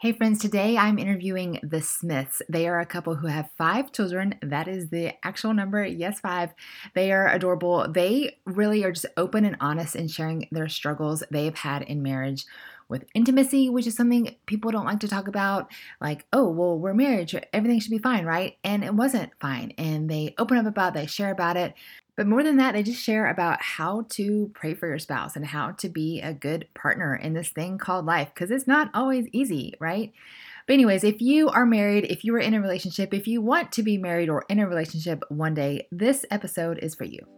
Hey, friends, today I'm interviewing the Smiths. They are a couple who have five children. That is the actual number. Yes, five. They are adorable. They really are just open and honest in sharing their struggles they've had in marriage with intimacy, which is something people don't like to talk about. Like, oh, well, we're married, everything should be fine, right? And it wasn't fine. And they open up about it, they share about it. But more than that, they just share about how to pray for your spouse and how to be a good partner in this thing called life because it's not always easy, right? But, anyways, if you are married, if you are in a relationship, if you want to be married or in a relationship one day, this episode is for you.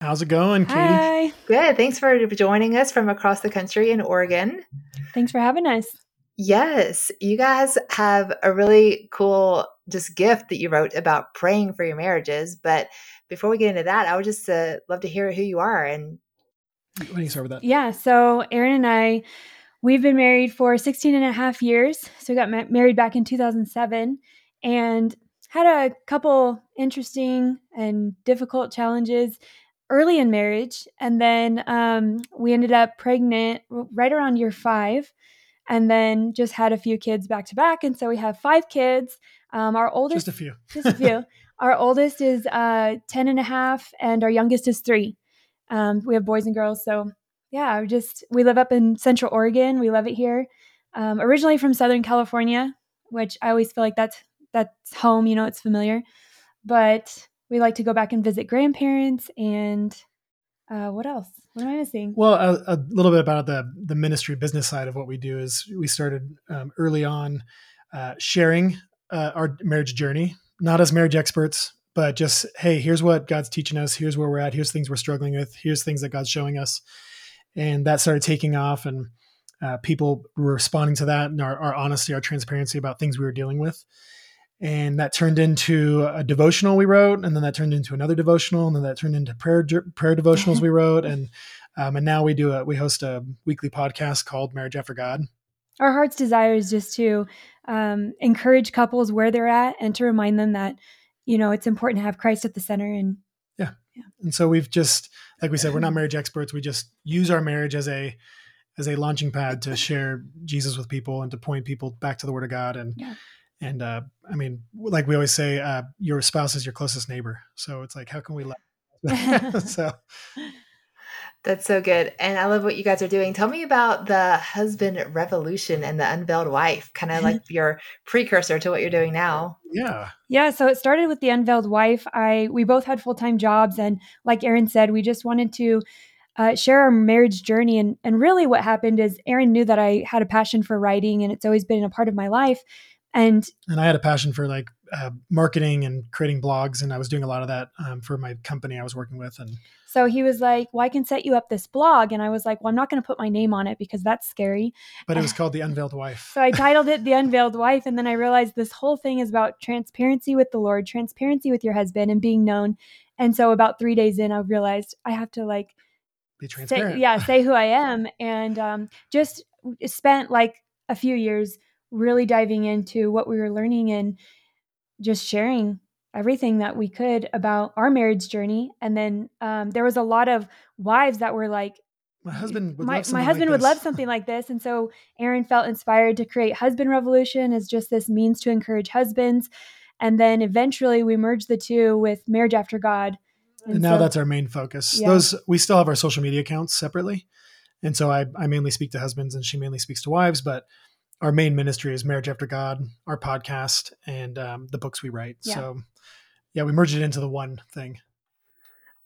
How's it going, Katie? Hi. Good. Thanks for joining us from across the country in Oregon. Thanks for having us. Yes, you guys have a really cool just gift that you wrote about praying for your marriages. But before we get into that, I would just uh, love to hear who you are and. Why don't you start with that? Yeah. So, Aaron and I, we've been married for 16 and a half years. So, we got ma- married back in 2007 and had a couple interesting and difficult challenges early in marriage. And then um, we ended up pregnant right around year five and then just had a few kids back to back. And so we have five kids. Um, our oldest, just a few, just a few. our oldest is uh, 10 and a half and our youngest is three. Um, we have boys and girls. So yeah, we just, we live up in central Oregon. We love it here. Um, originally from Southern California, which I always feel like that's, that's home, you know, it's familiar, but we like to go back and visit grandparents and uh, what else? What am I missing? Well, a, a, little bit about the the ministry business side of what we do is we started um, early on uh, sharing uh, our marriage journey, not as marriage experts, but just hey, here's what God's teaching us. Here's where we're at. Here's things we're struggling with. Here's things that God's showing us, and that started taking off, and uh, people were responding to that and our, our honesty, our transparency about things we were dealing with and that turned into a devotional we wrote and then that turned into another devotional and then that turned into prayer prayer devotionals we wrote and um, and now we do a we host a weekly podcast called marriage after god. Our heart's desire is just to um, encourage couples where they're at and to remind them that you know it's important to have christ at the center and yeah, yeah. and so we've just like we said we're not marriage experts. We just use our marriage as a as a launching pad to share jesus with people and to point people back to the word of god and yeah and uh, I mean, like we always say, uh, your spouse is your closest neighbor. So it's like, how can we love? so that's so good, and I love what you guys are doing. Tell me about the husband revolution and the unveiled wife, kind of like your precursor to what you're doing now. Yeah, yeah. So it started with the unveiled wife. I we both had full time jobs, and like Aaron said, we just wanted to. Uh, share our marriage journey and and really what happened is Aaron knew that I had a passion for writing and it's always been a part of my life and and I had a passion for like uh, marketing and creating blogs, and I was doing a lot of that um, for my company I was working with. And so he was like, "Well, I can set you up this blog," and I was like, "Well, I'm not going to put my name on it because that's scary." But it was called the Unveiled Wife. so I titled it the Unveiled Wife, and then I realized this whole thing is about transparency with the Lord, transparency with your husband, and being known. And so about three days in, I realized I have to like be transparent. Say, yeah, say who I am, and um, just spent like a few years really diving into what we were learning and just sharing everything that we could about our marriage journey. And then um, there was a lot of wives that were like, my husband would my, love my husband like would love something like this. And so Aaron felt inspired to create Husband Revolution as just this means to encourage husbands. And then eventually we merged the two with Marriage After God. And, and now so, that's our main focus. Yeah. Those we still have our social media accounts separately. And so I, I mainly speak to husbands and she mainly speaks to wives, but our main ministry is Marriage After God, our podcast, and um, the books we write. Yeah. So, yeah, we merged it into the one thing.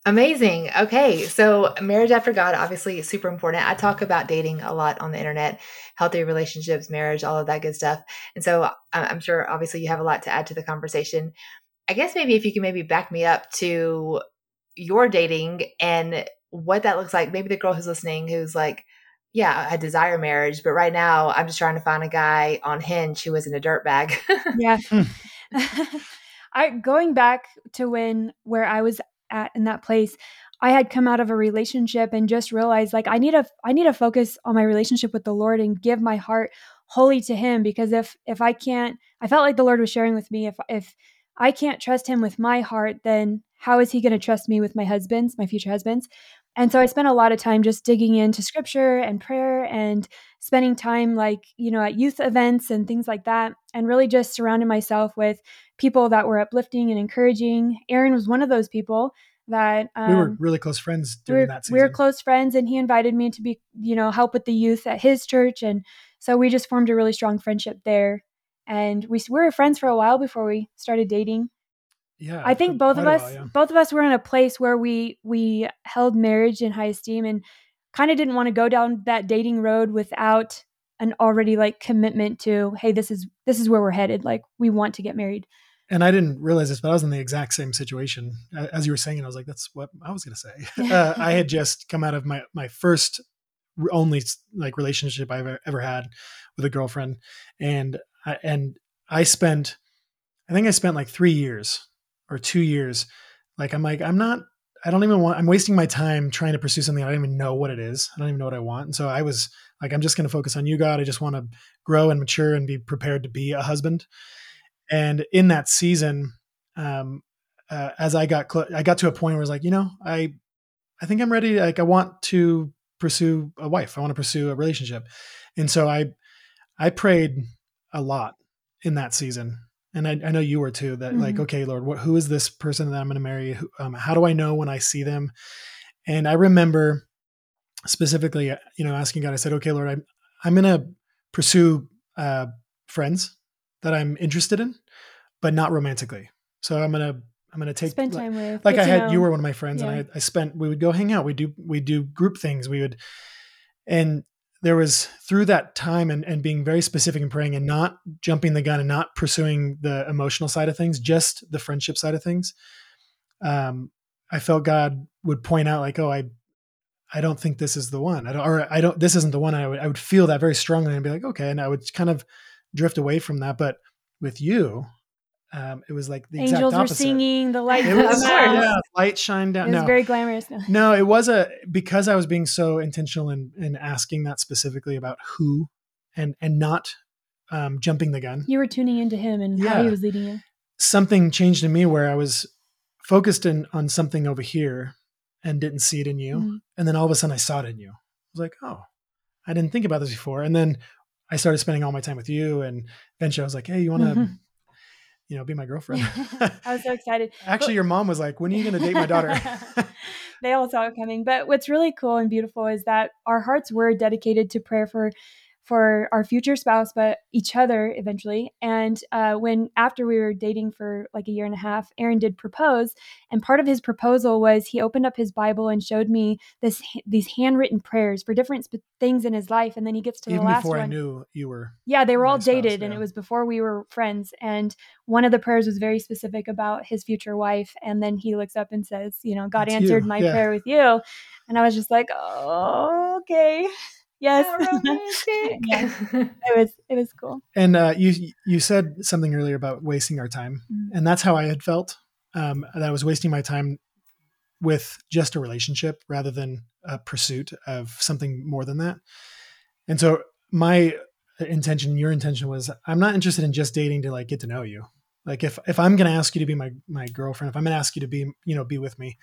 Amazing. Okay. So, marriage after God, obviously, super important. I talk about dating a lot on the internet, healthy relationships, marriage, all of that good stuff. And so, I'm sure, obviously, you have a lot to add to the conversation. I guess maybe if you can maybe back me up to your dating and what that looks like. Maybe the girl who's listening who's like, yeah, I desire marriage, but right now I'm just trying to find a guy on Hinge who isn't a dirtbag. yeah. Hmm. I going back to when where I was at in that place, I had come out of a relationship and just realized like I need a I need to focus on my relationship with the Lord and give my heart wholly to him because if if I can't I felt like the Lord was sharing with me if if I can't trust him with my heart then how is he going to trust me with my husband's my future husband's and so I spent a lot of time just digging into scripture and prayer and spending time like, you know, at youth events and things like that and really just surrounding myself with people that were uplifting and encouraging. Aaron was one of those people that um, we were um, really close friends during we were, that season. We were close friends and he invited me to be, you know, help with the youth at his church and so we just formed a really strong friendship there. And we, we were friends for a while before we started dating yeah i think both of us while, yeah. both of us were in a place where we we held marriage in high esteem and kind of didn't want to go down that dating road without an already like commitment to hey this is this is where we're headed. Like we want to get married. And i didn't realize this but i was in the exact same situation as you were saying and i was like that's what i was going to say. Uh, i had just come out of my my first only like relationship i've ever had with a girlfriend and I, and i spent i think i spent like three years or two years, like I'm like, I'm not, I don't even want, I'm wasting my time trying to pursue something I don't even know what it is. I don't even know what I want. And so I was like, I'm just going to focus on you, God. I just want to grow and mature and be prepared to be a husband. And in that season, um, uh, as I got, cl- I got to a point where I was like, you know, I, I think I'm ready. Like I want to pursue a wife. I want to pursue a relationship. And so I, I prayed a lot in that season and I, I know you were too that mm-hmm. like okay lord what, who is this person that i'm going to marry um, how do i know when i see them and i remember specifically uh, you know asking god i said okay lord i'm, I'm going to pursue uh, friends that i'm interested in but not romantically so i'm going to I'm gonna take spend time like, with like I had know. you were one of my friends yeah. and I, I spent we would go hang out we do we do group things we would and there was through that time and, and being very specific and praying and not jumping the gun and not pursuing the emotional side of things, just the friendship side of things. Um, I felt God would point out like, oh, I, I don't think this is the one. I don't, or I don't, this isn't the one. I would, I would feel that very strongly and be like, okay. And I would kind of drift away from that. But with you, um, it was like the angels were singing, the light, it was, yeah, light shined down. It was no. very glamorous. No. no, it was a because I was being so intentional in, in asking that specifically about who, and and not um, jumping the gun. You were tuning into him and yeah. how he was leading you. Something changed in me where I was focused in on something over here and didn't see it in you, mm-hmm. and then all of a sudden I saw it in you. I was like, oh, I didn't think about this before, and then I started spending all my time with you, and eventually I was like, hey, you want to. Mm-hmm you know, be my girlfriend. I was so excited. Actually, but, your mom was like, when are you going to date my daughter? they all saw it coming. But what's really cool and beautiful is that our hearts were dedicated to prayer for for our future spouse, but each other eventually. And uh, when after we were dating for like a year and a half, Aaron did propose, and part of his proposal was he opened up his Bible and showed me this these handwritten prayers for different sp- things in his life. And then he gets to Even the last before one. I knew you were. Yeah, they were all dated, spouse, yeah. and it was before we were friends. And one of the prayers was very specific about his future wife. And then he looks up and says, "You know, God That's answered you. my yeah. prayer with you." And I was just like, "Oh, okay." Yes. yes. It was it was cool. And uh, you you said something earlier about wasting our time, mm-hmm. and that's how I had felt. Um, that I was wasting my time with just a relationship rather than a pursuit of something more than that. And so my intention, your intention was, I'm not interested in just dating to like get to know you. Like if if I'm going to ask you to be my my girlfriend, if I'm going to ask you to be you know be with me,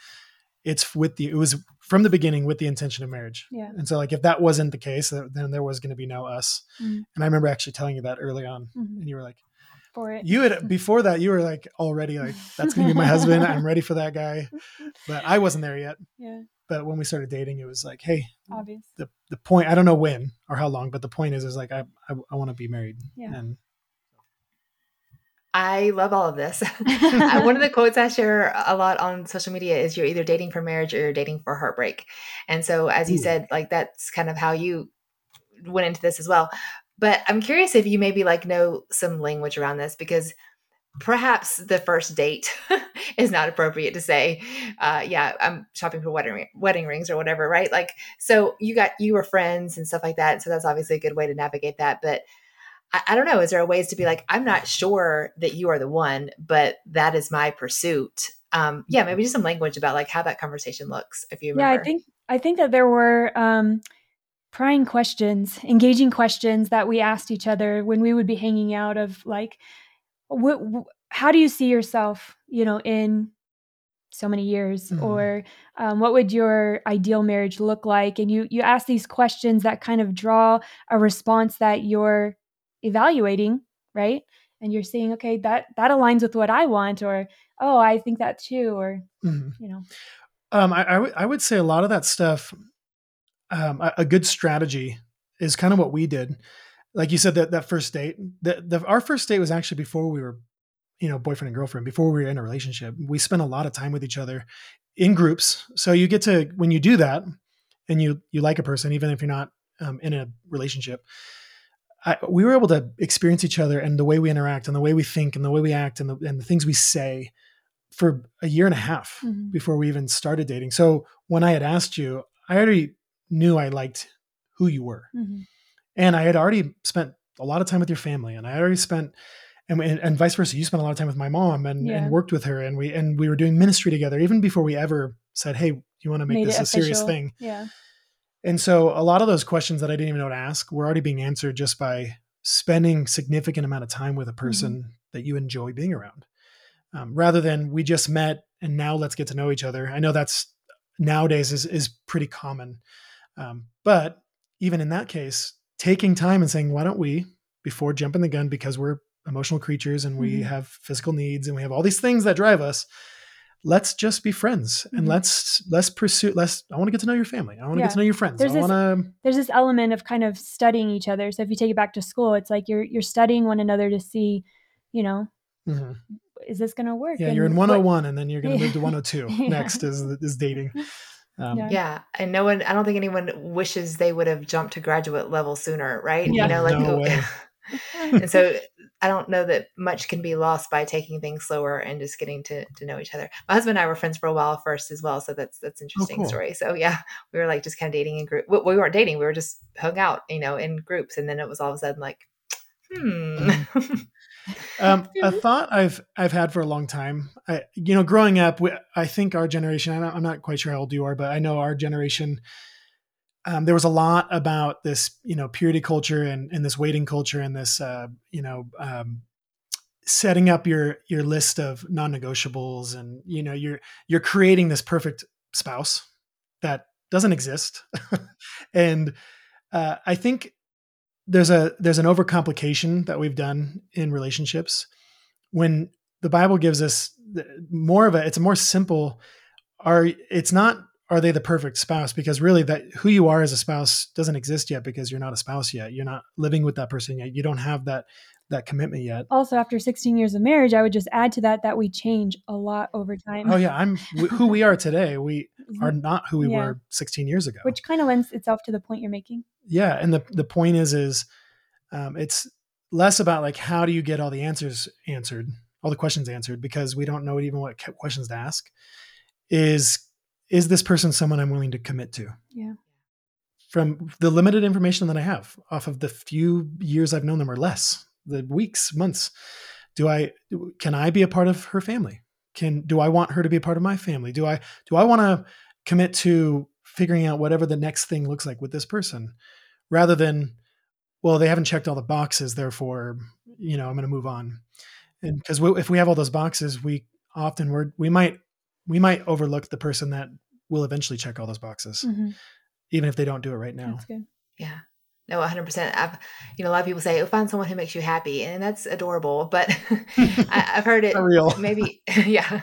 it's with the it was from the beginning with the intention of marriage. Yeah. And so like if that wasn't the case, then there was going to be no us. Mm-hmm. And I remember actually telling you that early on, mm-hmm. and you were like, for it. You had before that you were like already like that's going to be my husband. I'm ready for that guy. But I wasn't there yet. Yeah. But when we started dating, it was like, hey, obvious. The the point I don't know when or how long, but the point is is like I I, I want to be married. Yeah. And I love all of this. One of the quotes I share a lot on social media is you're either dating for marriage or you're dating for heartbreak. And so, as you said, like that's kind of how you went into this as well. But I'm curious if you maybe like know some language around this because perhaps the first date is not appropriate to say uh, yeah i'm shopping for wedding wedding rings or whatever right like so you got you were friends and stuff like that so that's obviously a good way to navigate that but I, I don't know. Is there a ways to be like i'm not sure that you are the one but that is my pursuit. Um yeah maybe just some language about like how that conversation looks if you remember yeah i think i think that there were um prying questions engaging questions that we asked each other when we would be hanging out of like what, how do you see yourself you know in so many years? Mm-hmm. or um, what would your ideal marriage look like? And you you ask these questions that kind of draw a response that you're evaluating right? And you're seeing okay that that aligns with what i want or oh i think that too or mm-hmm. you know. Um, I, I, w- I would say a lot of that stuff um, a, a good strategy is kind of what we did. Like you said that that first date the, the, our first date was actually before we were you know boyfriend and girlfriend before we were in a relationship. We spent a lot of time with each other in groups. So you get to when you do that and you you like a person even if you're not um, in a relationship I, we were able to experience each other and the way we interact and the way we think and the way we act and the, and the things we say for a year and a half mm-hmm. before we even started dating so when i had asked you i already knew i liked who you were mm-hmm. and i had already spent a lot of time with your family and i already spent and, and vice versa. You spent a lot of time with my mom and, yeah. and worked with her, and we and we were doing ministry together even before we ever said, "Hey, you want to make Made this a official. serious thing?" Yeah. And so a lot of those questions that I didn't even know to ask were already being answered just by spending significant amount of time with a person mm-hmm. that you enjoy being around, um, rather than we just met and now let's get to know each other. I know that's nowadays is is pretty common, um, but even in that case, taking time and saying, "Why don't we?" before jumping the gun because we're emotional creatures and we mm-hmm. have physical needs and we have all these things that drive us let's just be friends and mm-hmm. let's let's pursue let's i want to get to know your family i want to yeah. get to know your friends there's I this, wanna... there's this element of kind of studying each other so if you take it back to school it's like you're you're studying one another to see you know mm-hmm. is this going to work yeah and you're in 101 what... and then you're going to move to 102 yeah. next is is dating um, yeah. yeah. and no one i don't think anyone wishes they would have jumped to graduate level sooner right yeah. you know like no and so I don't know that much can be lost by taking things slower and just getting to, to know each other. My husband and I were friends for a while first as well, so that's that's oh, interesting oh, cool. story. So yeah, we were like just kind of dating in group. We, we weren't dating; we were just hung out, you know, in groups. And then it was all of a sudden like, hmm. Mm. um, a thought I've I've had for a long time. I, you know, growing up, we, I think our generation. I'm not, I'm not quite sure how old you are, but I know our generation um, there was a lot about this, you know, purity culture and, and this waiting culture and this, uh, you know, um, setting up your your list of non-negotiables and you know you're you're creating this perfect spouse that doesn't exist. And uh, i think there's a there's an overcomplication that we've done in relationships. When the bible gives us more of a it's a more simple are it's not are they the perfect spouse? Because really that who you are as a spouse doesn't exist yet because you're not a spouse yet. You're not living with that person yet. You don't have that that commitment yet. Also after 16 years of marriage i would just add to that that we change a lot over time. Oh yeah i'm who we are today we are not who we yeah. were 16 years ago. Which kind of lends itself to the point you're making. Yeah and the the point is is um, it's less about like how do you get all the answers answered all the questions answered because we don't know even what questions to ask is is this person someone I'm willing to commit to? Yeah. From the limited information that I have off of the few years I've known them or less, the weeks, months, do I can I be a part of her family? Can do I want her to be a part of my family? Do I do I want to commit to figuring out whatever the next thing looks like with this person rather than well they haven't checked all the boxes therefore you know I'm going to move on. And because if we have all those boxes we often we're, we might we might overlook the person that will eventually check all those boxes, mm-hmm. even if they don't do it right now. That's good. Yeah. No, 100%. I've, you know, a lot of people say, oh, find someone who makes you happy. And that's adorable. But I, have heard it real. maybe, yeah.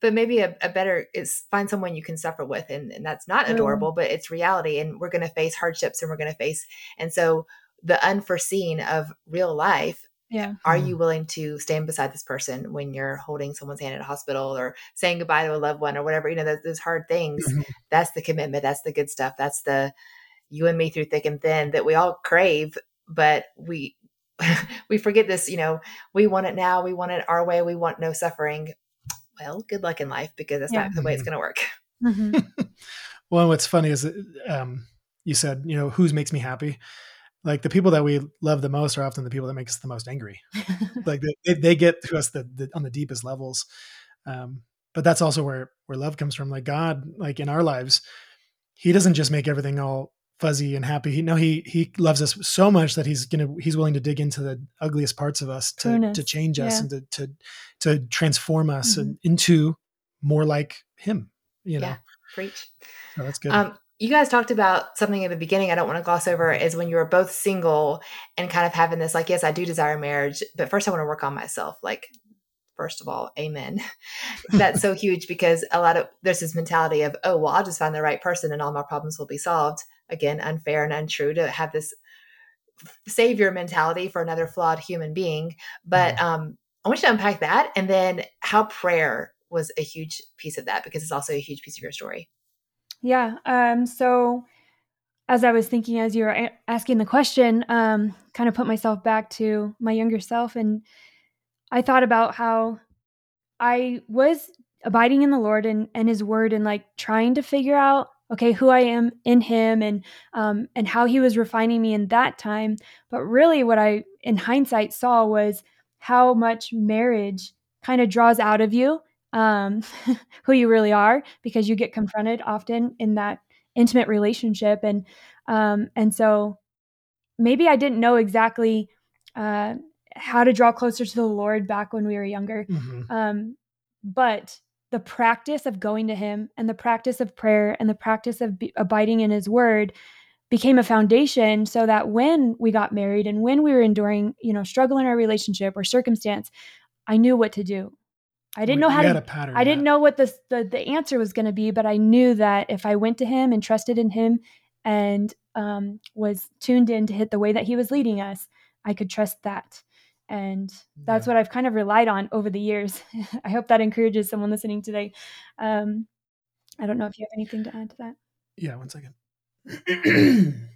But maybe a, a, better is find someone you can suffer with. And, and that's not adorable, mm. but it's reality. And we're going to face hardships and we're going to face. And so the unforeseen of real life yeah. Are you mm. willing to stand beside this person when you're holding someone's hand at a hospital or saying goodbye to a loved one or whatever? You know, those, those hard things. Mm-hmm. That's the commitment. That's the good stuff. That's the you and me through thick and thin that we all crave, but we we forget this, you know, we want it now, we want it our way, we want no suffering. Well, good luck in life because that's Yeah. not the way it's Mhm. going to work. Mhm. Well, what's funny is, um, you said, you know, whose makes me happy? Like the people that we love the most are often the people that make us the most angry. Like they, they, get to us the, the, on the deepest levels. Um, but that's also where, where love comes from. Like God, like in our lives, he doesn't just make everything all fuzzy and happy. He, no, he, he loves us so much that he's going to, he's willing to dig into the ugliest parts of us to, to change us yeah. and to, to, to transform us Mhm. and into more like him, you know? Yeah. Preach. So that's good. Um, you guys talked about something in the beginning I don't want to gloss over is when you were both single and kind of having this, like, yes, I do desire marriage, but first I want to work on myself. Like, first of all, amen. That's so huge because a lot of there's this mentality of, oh, well, I'll just find the right person and all my problems will be solved. Again, unfair and untrue to have this savior mentality for another flawed human being. But um, I want you to unpack that and then how prayer was a huge piece of that because it's also a huge piece of your story. Yeah. Um, so as I was thinking, as you were a- asking the question, um, kind of put myself back to my younger self. And I thought about how I was abiding in the Lord and, and his word and like trying to figure out, okay, who I am in him and, um, and how he was refining me in that time. But really what I, in hindsight saw was how much marriage kind of draws out of you, um, who you really are because you get confronted often in that intimate relationship. And um and so maybe i didn't know exactly uh how to draw closer to the lord back when we were younger. Mhm. um but the practice of going to him and the practice of prayer and the practice of be- abiding in his word became a foundation so that when we got married and when we were enduring you know struggle in our relationship or circumstance i knew what to do i didn't know how to a pattern. I didn't that- know what the, the the answer was going to be, but I knew that if I went to him and trusted in him and um, was tuned in to hit the way that he was leading us, I could trust that. And that's Yeah. what I've kind of relied on over the years. I hope that encourages someone listening today. Um, I don't know if you have anything to add to that. Yeah, one second.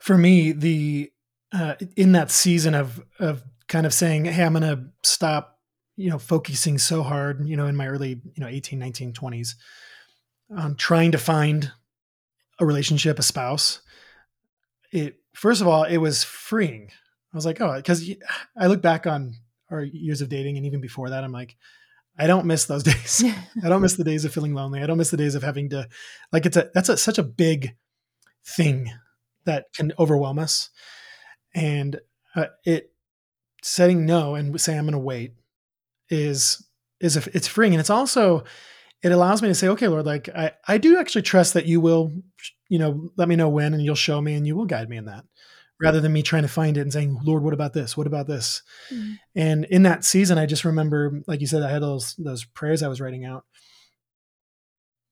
For me, the uh, in that season of of kind of saying, "Hey, I'm going to stop," you know, focusing so hard, you know, in my early, you know, 18, 19, 20s on trying to find a relationship, a spouse. It first of all, it was freeing. I was like, "Oh, because I look back on our years of dating and even before that, I'm like, I don't miss those days. I don't miss the days of feeling lonely. I don't miss the days of having to, like, it's a that's a, such a big thing that can overwhelm us, and uh, it setting no and saying I'm going to wait is is a, it's freeing, and it's also it allows me to say, okay, Lord, like I I do actually trust that you will, you know, let me know when, and you'll show me, and you will guide me in that, rather than me trying to find it and saying, Lord, what about this? What about this? Mhm. And in that season, I just remember, like you said, I had those those prayers I was writing out.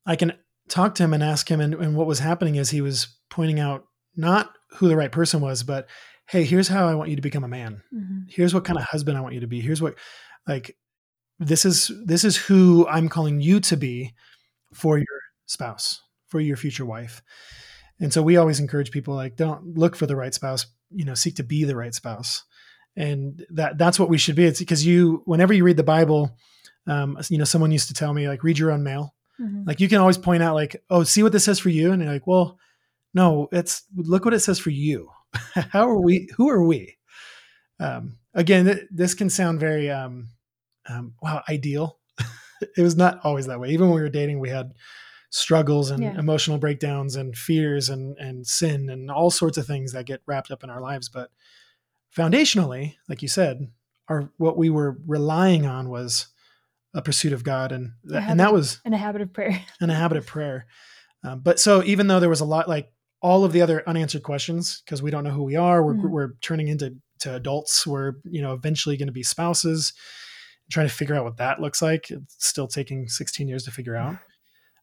I can talk to him and ask him, and, and what was happening is he was pointing out not who the right person was, but hey, here's how I want you to become a man. Mhm. Here's what kind of husband I want you to be. Here's what, like, this is this is who I'm calling you to be for your spouse, for your future wife. And so we always encourage people like, don't look for the right spouse, you know, seek to be the right spouse. And that that's what we should be. It's because you whenever you read the bible um, you know someone used to tell me like read your own mail. Mhm. like you can always point out like oh see what this says for you? And you're like well no it's look what it says for you. How are we who are we? Um, again th- this can sound very um, um, wow ideal it was not always that way even when we were dating we had struggles and Yeah. emotional breakdowns and fears and and sin and all sorts of things that get wrapped up in our lives but foundationally like you said our what we were relying on was a pursuit of god and A and that was And a habit of prayer. and a habit of prayer um, but so even though there was a lot like all of the other unanswered questions because we don't know who we are we're, Mhm. we're turning into to adults we're you know eventually going to be spouses trying to figure out what that looks like it's still taking 16 years to figure out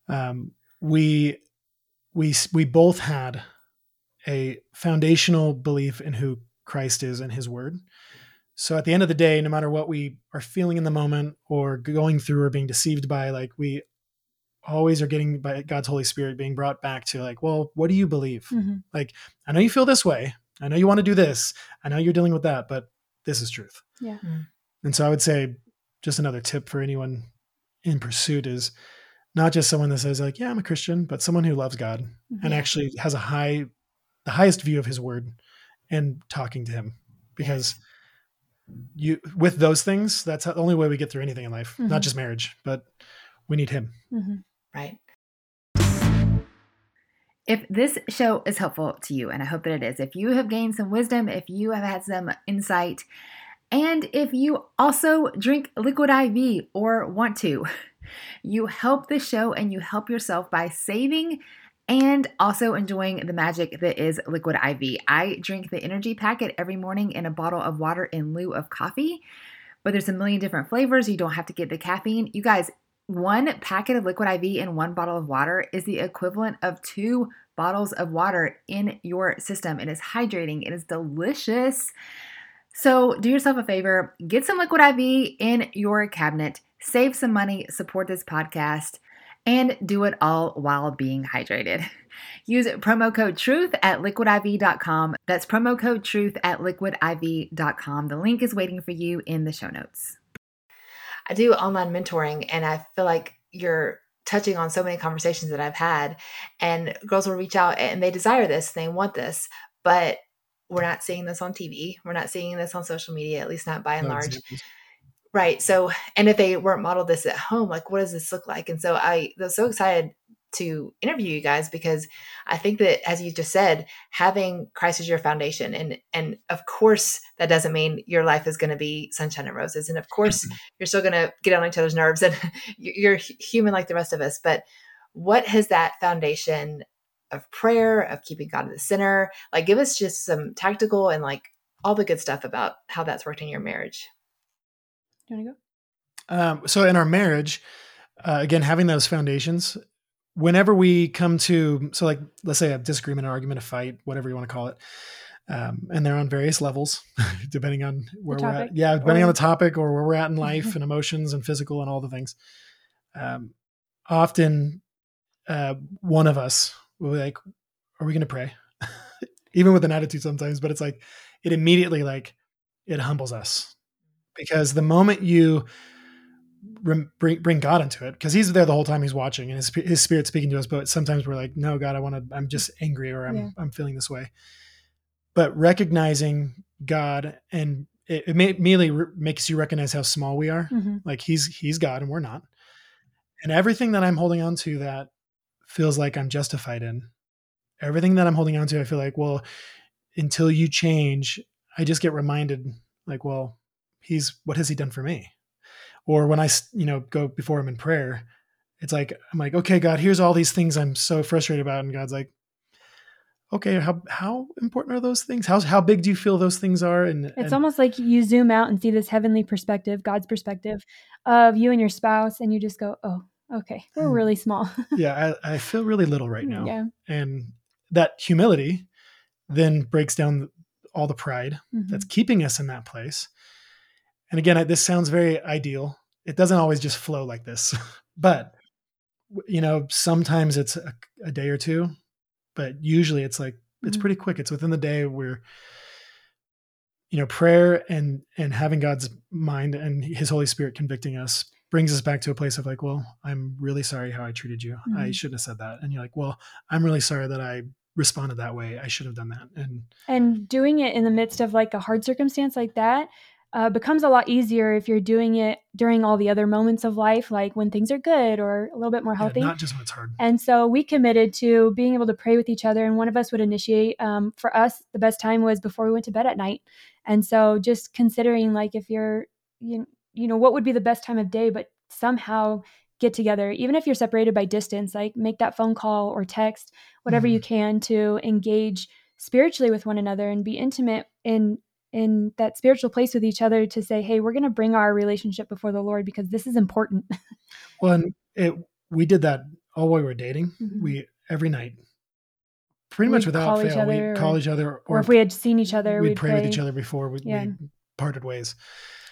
um, we we we both had a foundational belief in who christ is and his word so at the end of the day no matter what we are feeling in the moment or going through or being deceived by like we always are getting by god's holy spirit being brought back to like well what do you believe Mhm. i know you feel this way I know you want to do this. I know you're dealing with that, but this is truth. Yeah. Mm. And so I would say just another tip for anyone in pursuit is not just someone that says like, yeah, I'm a Christian, but someone who loves God and actually has a high the highest view of his word and talking to him. Because you with those things that's the only way we get through anything in life. Mhm. not just marriage but we need him. Hmm Right. If this show is helpful to you, and I hope that it is, if you have gained some wisdom, if you have had some insight, and if you also drink liquid IV or want to, you help the show and you help yourself by saving and also enjoying the magic that is liquid IV. I drink the energy packet every morning in a bottle of water in lieu of coffee, but there's a million different flavors. You don't have to get the caffeine. You guys, one packet of liquid IV and one bottle of water is the equivalent of two bottles of water in your system. It is hydrating, it is delicious. So, do yourself a favor, get some liquid IV in your cabinet, save some money, support this podcast, and do it all while being hydrated. Use promo code TRUTH at liquidiv.com. That's promo code TRUTH at liquidiv.com. The link is waiting for you in the show notes. I do online mentoring, and I feel like you're touching on so many conversations that I've had. And girls will reach out and they desire this, and they want this, but we're not seeing this on TV. We're not seeing this on social media, at least not by and No large. examples. Right. So, and if they weren't modeled this at home, like what does this look like? And so I was so excited to interview you guys because I think that as you just said, having Christ as your foundation and and of course that doesn't mean your life is going to be sunshine and roses and of course you're still going to get on each other's nerves and you- you're human like the rest of us, but what has that foundation of prayer, of keeping God at the center, like give us just some tactical and like all the good stuff about how that's worked in your marriage. You want to go? Um, so in our marriage, uh, again, having those foundations, whenever we come to, so like, let's say a disagreement, an argument, a fight, whatever you want to call it, um, and they're on various levels, depending on where we're at. Yeah, depending or- on the topic or where we're at in life and emotions and physical and all the things. Um, often, uh, one of us will be like, "Are we going to pray?" Even with an attitude sometimes, but it's like it immediately like it humbles us because the moment you rem- bring bring God into it, because He's there the whole time He's watching and His His Spirit speaking to us. But sometimes we're like, "No, God, I want to. I'm just angry or I'm Yeah. I'm feeling this way." But recognizing God and it, it immediately re- makes you recognize how small we are. hmm Like He's He's God and we're not. And everything that I'm holding on to that feels like I'm justified in, everything that I'm holding on to, I feel like, well, until you change, I just get reminded, like, well, he's what has he done for me? Or when I, you know, go before him in prayer, it's like I'm like, okay, God, here's all these things I'm so frustrated about, and God's like, okay, how how important are those things? How how big do you feel those things are? And It's and- almost like you zoom out and see this heavenly perspective, God's perspective of you and your spouse, and you just go, oh, okay, we're Hmm. really small. yeah, I, I feel really little right now. Yeah. and that humility then breaks down all the pride Mhm. that's keeping us in that place and again I- this sounds very ideal it doesn't always just flow like this but you know sometimes it's a, a day or two but usually it's like it's Mhm. pretty quick it's within the day where you know prayer and and having god's mind and his holy spirit convicting us brings us back to a place of like well i'm really sorry how i treated you i Mhm. shouldn't have said that and you're like well i'm really sorry that i responded that way i should have done that and And doing it in the midst of like a hard circumstance like that uh, becomes a lot easier if you're doing it during all the other moments of life, like when things are good or a little bit more yeah, healthy. not just when it's hard And so we committed to being able to pray with each other, and one of us would initiate. Um, for us, the best time was before we went to bed at night. And so just considering, like, if you're, you, you know, what would be the best time of day, but somehow get together, even if you're separated by distance, like make that phone call or text, whatever you can to engage spiritually with one another and be intimate in in that spiritual place with each other to say hey we're going to bring our relationship before the lord because this is important. Well and it we did that all while we were dating. Mhm. we every night. Pretty much We'd without fail we'd call each other or if we had seen each other we'd, we'd, pray, with each other before we, Yeah. we parted ways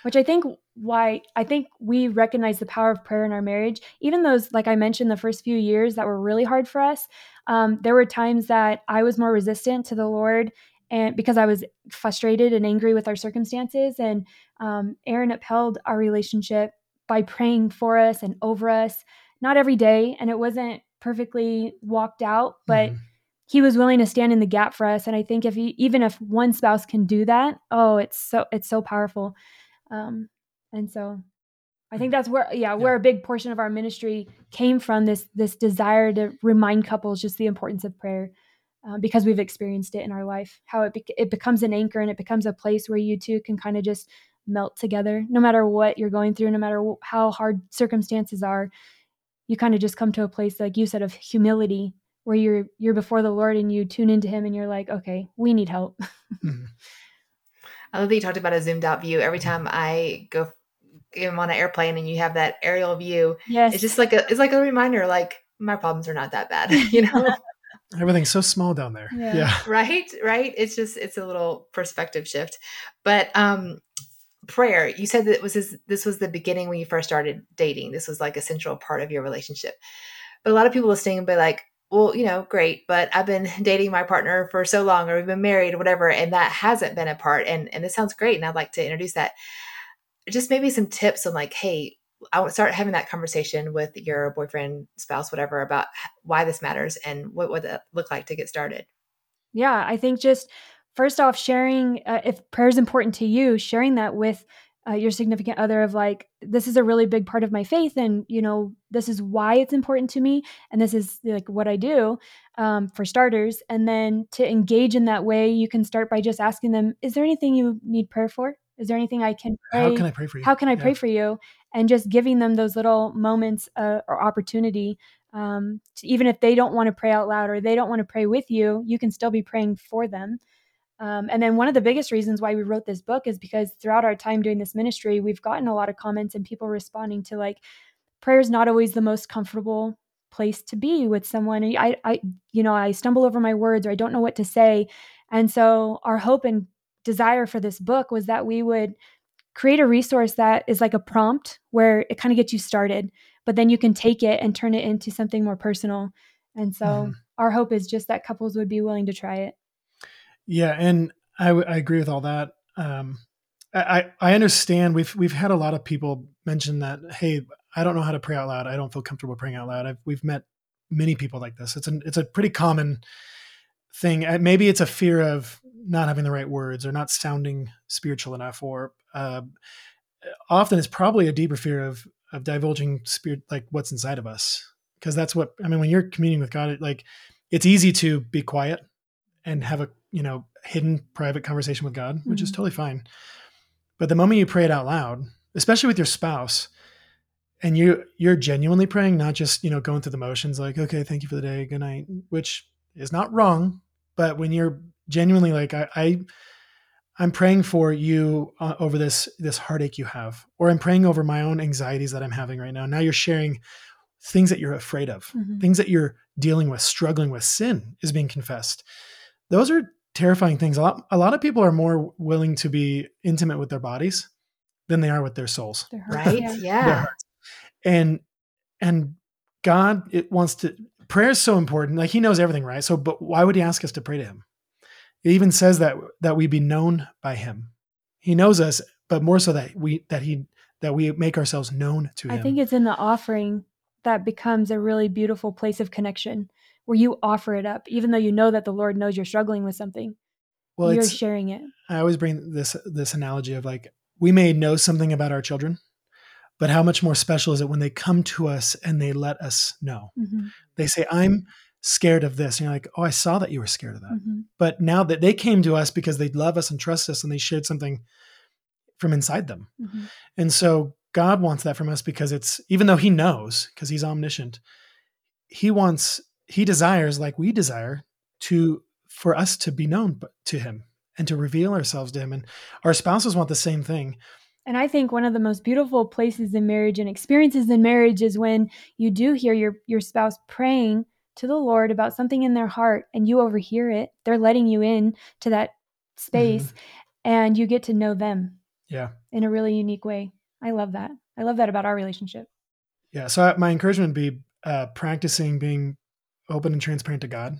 which I think why I think we recognize the power of prayer in our marriage. Even those, like I mentioned, the first few years that were really hard for us, um, there were times that I was more resistant to the Lord and because I was frustrated and angry with our circumstances. And um, Aaron upheld our relationship by praying for us and over us, not every day, and it wasn't perfectly walked out, but. Mm-hmm. He was willing to stand in the gap for us, and I think if he, even if one spouse can do that, oh, it's so it's so powerful. Um, and so I think that's where yeah, where a big portion of our ministry came from this this desire to remind couples just the importance of prayer uh, because we've experienced it in our life how it be- it becomes an anchor and it becomes a place where you two can kind of just melt together. No matter what you're going through no matter how hard circumstances are you kind of just come to a place like you said of humility where you're you're before the Lord and you tune into him and you're like okay we need help. Mm-hmm. I love that you talked about a zoomed out view. Every time I go I'm on an airplane and you have that aerial view, yes, it's just like a it's like a reminder, like my problems are not that bad, you know. Everything's so small down there. Yeah. yeah. Right. Right. It's just it's a little perspective shift. But um prayer, you said that was this, this was the beginning when you first started dating. This was like a central part of your relationship. But a lot of people listening would be like, well, you know, great, but I've been dating my partner for so long or we've been married or whatever, and that hasn't been a part. And and it sounds great. And I'd like to introduce that. Just maybe some tips on like, hey, I would start having that conversation with your boyfriend, spouse, whatever, about why this matters and what would it look like to get started. Yeah, I think just first off, sharing uh, if prayer is important to you, sharing that with uh, your significant other of like this is a really big part of my faith and you know this is why it's important to me and this is like what i do um, for starters. And then to engage in that way you can start by just asking them is there anything you need prayer for? Is there anything i can pray? how can i pray for you? How can i yeah. pray for you? And just giving them those little moments uh, or opportunity um, to, even if they don't want to pray out loud or they don't want to pray with you you can still be praying for them um, and then one of the biggest reasons why we wrote this book is because throughout our time doing this ministry, we've gotten a lot of comments and people responding to like, prayer is not always the most comfortable place to be with someone. I, I, you know, I stumble over my words or I don't know what to say. And so our hope and desire for this book was that we would create a resource that is like a prompt where it kind of gets you started, but then you can take it and turn it into something more personal. And so mm-hmm. our hope is just that couples would be willing to try it. Yeah, and I, I agree with all that. Um, I I understand we've we've had a lot of people mention that hey I don't know how to pray out loud. I don't feel comfortable praying out loud. I've, we've met many people like this. It's an it's a pretty common thing. Maybe it's a fear of not having the right words or not sounding spiritual enough or uh, often it's probably a deeper fear of of divulging spirit like what's inside of us. Because that's what I mean when you're communing with God like it's easy to be quiet and have a you know hidden private conversation with God, which mm-hmm. is totally fine. But the moment you pray it out loud, especially with your spouse, and you you're genuinely praying, not just you know going through the motions, like okay, thank you for the day, good night, which is not wrong. But when you're genuinely like I, I I'm praying for you uh, over this this heartache you have, or I'm praying over my own anxieties that I'm having right now. Now you're sharing things that you're afraid of, mm-hmm. things that you're dealing with, struggling with. Sin is being confessed those are terrifying things. A lot, a lot of people are more willing to be intimate with their bodies than they are with their souls. Right? yeah. And and God it wants to prayer is so important. Like he knows everything, right? So but why would he ask us to pray to him? It even says that that we be known by him. He knows us, but more so that we that he that we make ourselves known to him. I think it's in the offering that becomes a really beautiful place of connection where you offer it up, even though you know that the Lord knows you're struggling with something. Well, you're sharing it. I always bring this this analogy of like we may know something about our children, but how much more special is it when they come to us and they let us know? Mm-hmm. They say, "I'm scared of this," and you're like, "Oh, I saw that you were scared of that." Mm-hmm. But now that they came to us because they love us and trust us, and they shared something from inside them, mm-hmm. and so God wants that from us because it's even though He knows because He's omniscient, He wants he desires like we desire to for us to be known to him and to reveal ourselves to him. And our spouses want the same thing. And i think one of the most beautiful places in marriage and experiences in marriage is when you do hear your your spouse praying to the lord about something in their heart and you overhear it. They're letting you in to that space mm-hmm. and you get to know them yeah. in a really unique way. I love that. I love that about our relationship. Yeah. So my encouragement would be uh, practicing being open and transparent to God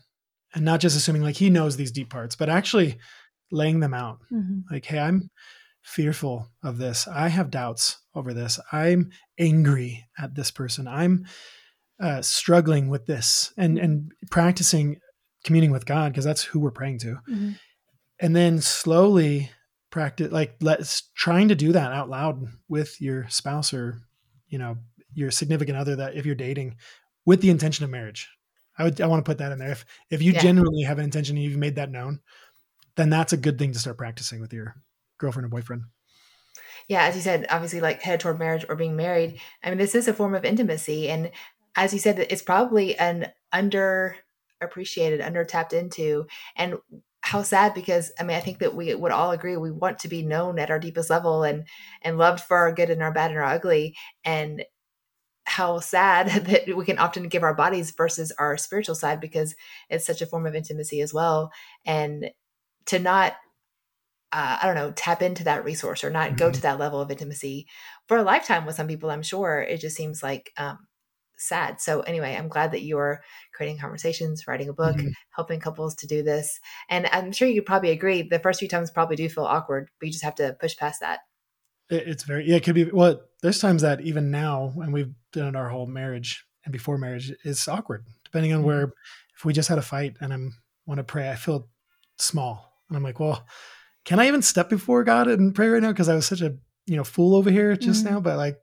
and not just assuming like he knows these deep parts, but actually laying them out. hmm Like, hey, I'm fearful of this. I have doubts over this. I'm angry at this person. I'm uh, struggling with this, and and practicing communing with God because that's who we're praying to. hmm And then slowly practice, like let's trying to do that out loud with your spouse or you know your significant other that if you're dating with the intention of marriage. I would I want to put that in there. If if you Yeah. genuinely have an intention and you've made that known, then that's a good thing to start practicing with your girlfriend or boyfriend. yeah, as you said, obviously like head toward marriage or being married. I mean, this is a form of intimacy. And as you said, it's probably an under appreciated, under tapped into. And how sad because I mean, I think that we would all agree we want to be known at our deepest level and and loved for our good and our bad and our ugly. And how sad that we can often give our bodies versus our spiritual side because it's such a form of intimacy as well. And to not uh, I don't know, tap into that resource or not go Mhm. to that level of intimacy for a lifetime with some people, I'm sure it just seems like um, sad. So, anyway, I'm glad that you're creating conversations, writing a book, Mhm. helping couples to do this. And I'm sure you probably agree the first few times probably do feel awkward, but you just have to push past that. It, it's very yeah. It could be well. There's times that even now, and we've done it our whole marriage and before marriage, it's awkward depending on Mhm. where. If we just had a fight and I'm want to pray, I feel small, and I'm like, well, can I even step before God and pray right now? Because I was such a you know fool over here just Mhm. now. But like,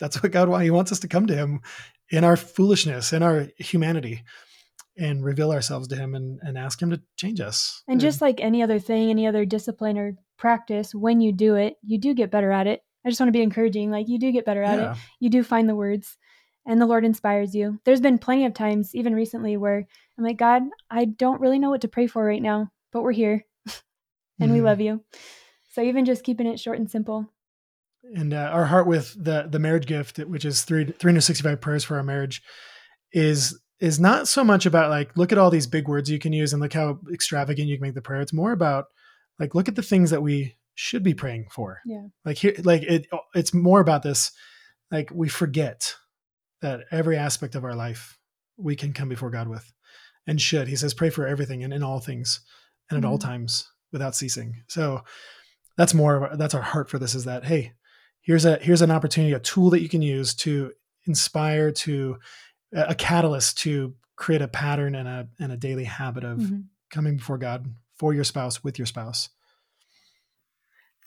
that's what God wants. He wants us to come to Him in our foolishness, in our humanity, and reveal ourselves to Him and, and ask Him to change us. And just like any other thing, any other discipline or practice, when you do it, you do get better at it. I just want to be encouraging. Like you do get better at yeah, it. You do find the words, and the Lord inspires you. There's been plenty of times, even recently, where I'm like, God, I don't really know what to pray for right now, but we're here, and we Mhm. love you. So even just keeping it short and simple. and uh, our heart with the the marriage gift which is three, 365 prayers for our marriage is is not so much about like look at all these big words you can use and look how extravagant you can make the prayer it's more about like look at the things that we should be praying for Yeah. like here like it it's more about this like we forget that every aspect of our life we can come before god with and should he says pray for everything and in all things and at all Mhm. times without ceasing so that's more of our, that's our heart for this is that hey here's a here's an opportunity a tool that you can use to inspire to a catalyst to create a pattern and a and a daily habit of Mhm. coming before god for your spouse with your spouse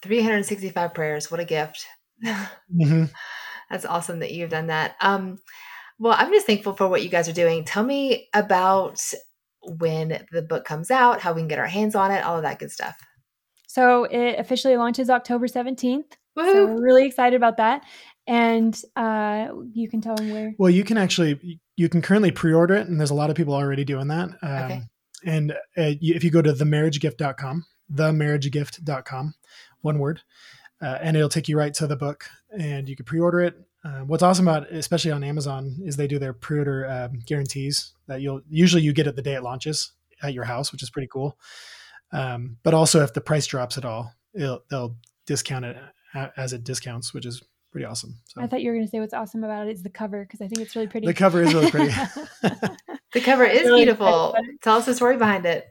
365 prayers. What a gift. Mhm. That's awesome that you've done that. Um, well, I'm just thankful for what you guys are doing. Tell me about when the book comes out, how we can get our hands on it, all of that good stuff. So it officially launches October 17th. So we're really excited about that. And uh, you can tell them where. well you can actually you can currently pre-order it and there's a lot of people already doing that um, Okay. And uh, if you go to themarriagegift.com themarriagegift.com one word uh, and it'll take you right to the book and you can pre-order it. Uh, what's awesome about especially on amazon is they do their pre-order um, guarantees that you'll usually you get it the day it launches at your house which is pretty cool. Um, but also if the price drops at all it'll, they'll discount it as it discounts which is pretty awesome. So I thought you were going to say what's awesome about it is the cover because I think it's really pretty. the cover is really pretty The cover is Really beautiful. Tell us the story behind it.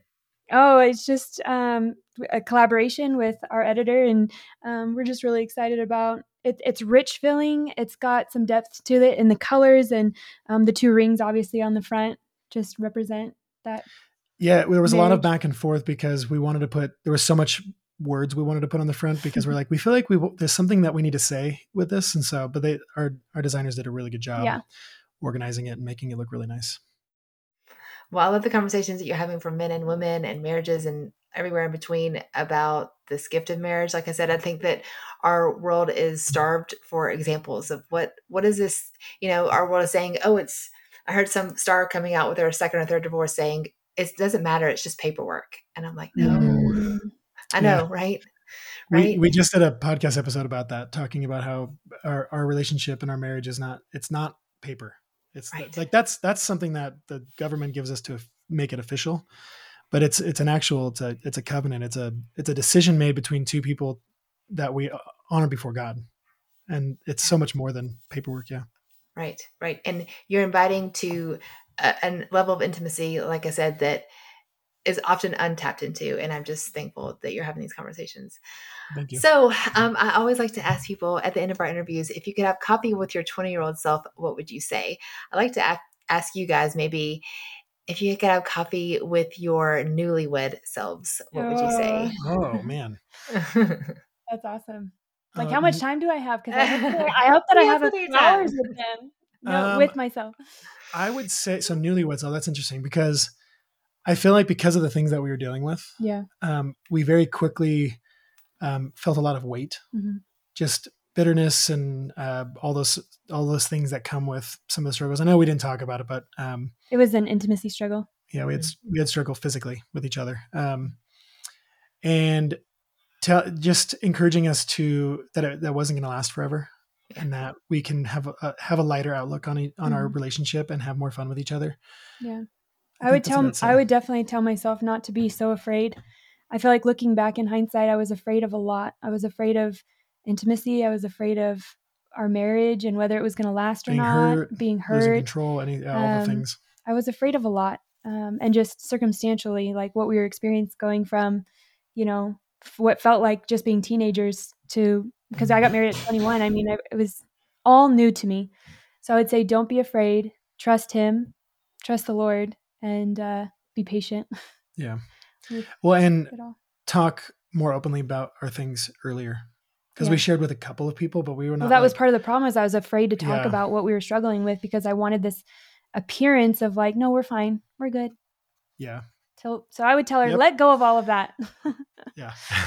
Oh, it's just um, a collaboration with our editor, and um, we're just really excited about it. It's rich feeling. It's got some depth to it in the colors, and um, the two rings, obviously on the front, just represent that. Yeah, there was a lot of back and forth because we wanted to put there was so much words we wanted to put on the front because we're like we feel like we there's something that we need to say with this and so but they our our designers did a really good job Yeah. organizing it and making it look really nice. Well, I love the conversations that you're having for men and women and marriages and everywhere in between about this gift of marriage. Like I said, I think that our world is starved for examples of what what is this, you know, our world is saying, oh, it's I heard some star coming out with their second or third divorce saying it doesn't matter, it's just paperwork. And I'm like, no. Mm. I Yeah. know, right? We we just did a podcast episode about that talking about how our our relationship and our marriage is not it's not paper. It's Right. like that's that's something that the government gives us to make it official. But it's it's an actual it's a it's a covenant. It's a it's a decision made between two people that we uh, honor before God. And it's so much more than paperwork, yeah. Right, right. And you're inviting to a, a level of intimacy, like I said, that is often untapped into. And I'm just thankful that you're having these conversations. Thank you. So um, I always like to ask people at the end of our interviews if you could have coffee with your 20 year old self, what would you say? I like to ask you guys maybe if you could have coffee with your newlywed selves, what would you say? Oh man, that's awesome. Like, Uh, how much time do I have? Because I, hope that- I hope that I have a plenty few hours with them, no, Um, with myself. I would say so. Newlyweds. Oh, that's interesting because I feel like because of the things that we were dealing with, Yeah. um, we very quickly um, felt a lot of weight, Mhm. just bitterness and uh, all those all those things that come with some of the struggles. I know we didn't talk about it, but um, It was an intimacy struggle. yeah, we had we had struggled physically with each other, um, and tell, just encouraging us to that it, that wasn't going to last forever, and that we can have a have a lighter outlook on on our Mhm. relationship and have more fun with each other. Yeah. I I, would tell. I would definitely tell myself not to be so afraid. I feel like looking back in hindsight, I was afraid of a lot. I was afraid of intimacy. I was afraid of our marriage and whether it was going to last Being or not, hurt, being losing hurt. control, any all Um, the things. I was afraid of a lot. Um, and just circumstantially, like what we were experiencing going from, you know, f- what felt like just being teenagers to, because I got married at 21. I mean, I, it was all new to me. So I would say, don't be afraid, trust Him, trust the Lord, and uh, be patient. Yeah. Well, and talk more openly about our things earlier because we shared with a couple of people, but we were not. Well, that was part of the problem is I was afraid to talk Yeah. about what we were struggling with because I wanted this appearance of like, no, we're fine, we're good. Yeah. So, so I would tell her, Yep. let go of all of that. Yeah.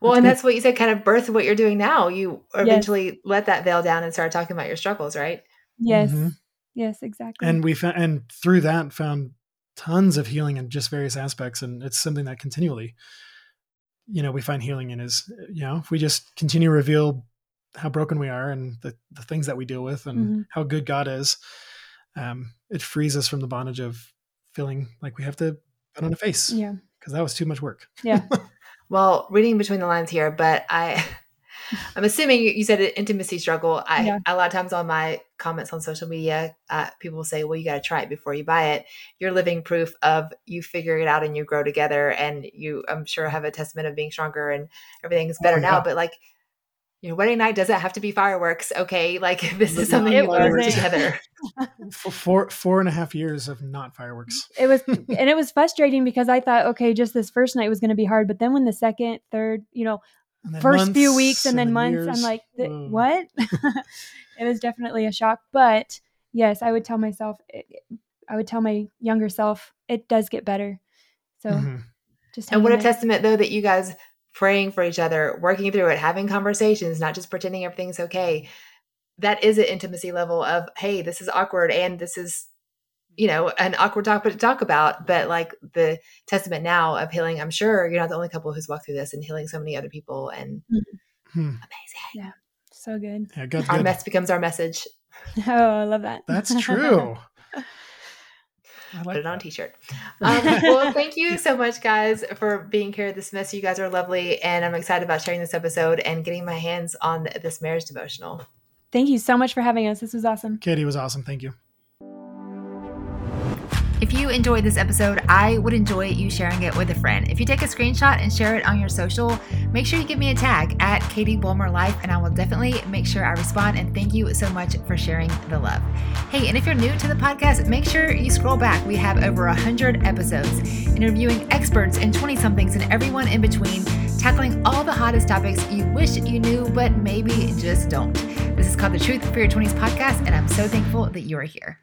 Well, and that's what you said, kind of birth of what you're doing now. You Yes. eventually let that veil down and start talking about your struggles, right? yes, Mhm. Yes, exactly. and we found and through that found tons of healing in just various aspects and it's something that continually you know we find healing in is you know if we just continue to reveal how broken we are and the, the things that we deal with and Mhm. how good god is um, it frees us from the bondage of feeling like we have to put on a face yeah, because that was too much work yeah, Well, reading between the lines here, but I, I'm assuming you, you said an intimacy struggle. I Yeah. a lot of times on my comments on social media, uh, people will say, "Well, you got to try it before you buy it." You're living proof of you figure it out and you grow together, and you, I'm sure, have a testament of being stronger and everything's better Oh, now. But like. Your wedding night doesn't have to be fireworks, okay? Like this is something it you learned wasn't. together. for four four and a half years of not fireworks it was, and it was frustrating because I thought, okay, just this first night was going to be hard, but then when the second, third, you know, And then first few weeks and then months, years. I'm like, th- what? it was definitely a shock, but yes, I would tell myself, I would tell my younger self, it does get better. So Mhm. just And what a hang in there. testament, though, that you guys praying for each other, working through it, having conversations, not just pretending everything's okay. That is an intimacy level of, hey, this is awkward and this is, you know, an awkward topic to talk about. But like the testament now of healing, I'm sure you're not the only couple who's walked through this and healing so many other people. And Hmm. amazing. Yeah. So good. yeah good, Our good. mess becomes our message. Oh, I love that. that's true I like Put it on a that. t-shirt. Um, well, thank you so much, guys, for being here. This mess, you guys are lovely, and I'm excited about sharing this episode and getting my hands on this marriage devotional. Thank you so much for having us. This was awesome. Katie was awesome thank you If you enjoyed this episode, I would enjoy you sharing it with a friend. If you take a screenshot and share it on your social, make sure you give me a tag at Katie Bulmer Life, and I will definitely make sure I respond. And thank you so much for sharing the love. Hey, and if you're new to the podcast, make sure you scroll back. We have over 100 episodes interviewing experts and 20 somethings and everyone in between, tackling all the hottest topics you wish you knew, but maybe just don't. This is called the Truth for Your 20s podcast, and I'm so thankful that you are here.